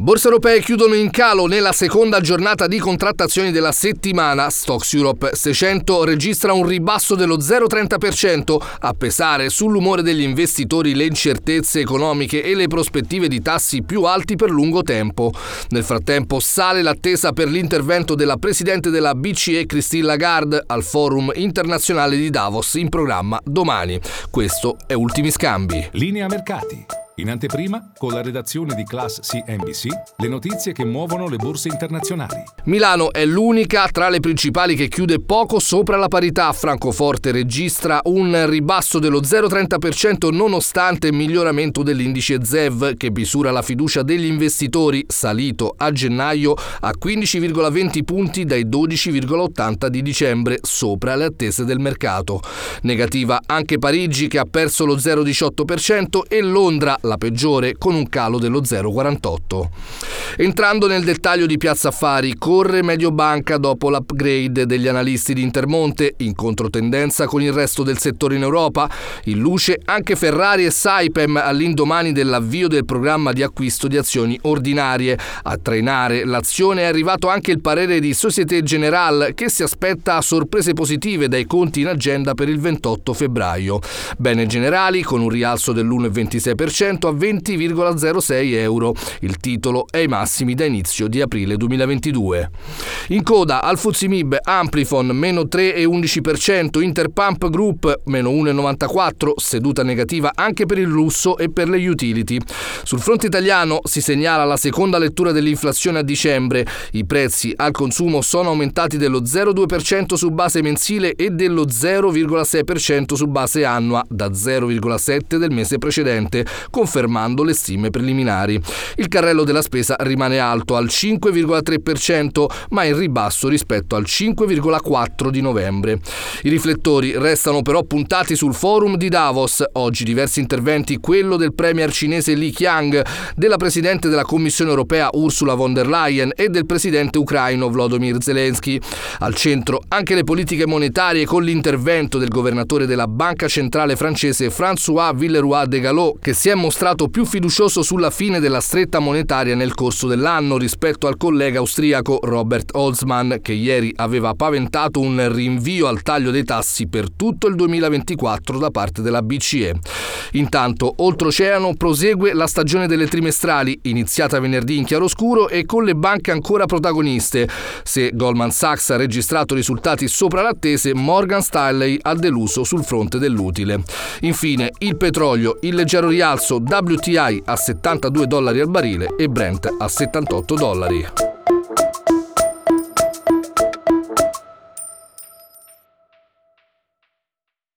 Borse europee chiudono in calo nella seconda giornata di contrattazioni della settimana. Stocks Europe 600 registra un ribasso dello 0,30% a pesare sull'umore degli investitori le incertezze economiche e le prospettive di tassi più alti per lungo tempo. Nel frattempo sale l'attesa per l'intervento della presidente della BCE Christine Lagarde al forum internazionale di Davos in programma domani. Questo è Ultimi Scambi. Linea mercati. In anteprima, con la redazione di Class CNBC, le notizie che muovono le borse internazionali. Milano è l'unica tra le principali che chiude poco sopra la parità. Francoforte registra un ribasso dello 0,30% nonostante miglioramento dell'indice ZEV che misura la fiducia degli investitori, salito a gennaio a 15,20 punti dai 12,80 di dicembre, sopra le attese del mercato. Negativa anche Parigi che ha perso lo 0,18% e Londra la peggiore, con un calo dello 0,48. Entrando nel dettaglio di Piazza Affari, corre Mediobanca dopo l'upgrade degli analisti di Intermonte, in controtendenza con il resto del settore in Europa. In luce anche Ferrari e Saipem all'indomani dell'avvio del programma di acquisto di azioni ordinarie. A trainare l'azione è arrivato anche il parere di Société Générale che si aspetta sorprese positive dai conti in agenda per il 28 febbraio. Bene generali con un rialzo dell'1,26% a 20,06 euro. Il titolo è ai massimi da inizio di aprile 2022. In coda al Fuzimib Amplifon meno 3,11%, Interpump Group meno 1,94%, seduta negativa anche per il lusso e per le utility. Sul fronte italiano si segnala la seconda lettura dell'inflazione a dicembre. I prezzi al consumo sono aumentati dello 0,2% su base mensile e dello 0,6% su base annua, da 0,7% del mese precedente, con confermando le stime preliminari. Il carrello della spesa rimane alto al 5,3%, ma in ribasso rispetto al 5,4% di novembre. I riflettori restano però puntati sul forum di Davos. Oggi diversi interventi, quello del premier cinese Li Qiang, della presidente della Commissione europea Ursula von der Leyen e del presidente ucraino Volodymyr Zelensky. Al centro anche le politiche monetarie con l'intervento del governatore della Banca Centrale francese François Villeroy de Gallo, che si è mostrato più fiducioso sulla fine della stretta monetaria nel corso dell'anno rispetto al collega austriaco Robert Holzmann, che ieri aveva paventato un rinvio al taglio dei tassi per tutto il 2024 da parte della BCE. Intanto, oltreoceano prosegue la stagione delle trimestrali, iniziata venerdì in chiaroscuro e con le banche ancora protagoniste. Se Goldman Sachs ha registrato risultati sopra l'attese, Morgan Stanley ha deluso sul fronte dell'utile. Infine, il petrolio, il leggero rialzo WTI a 72 dollari al barile e Brent a 78 dollari.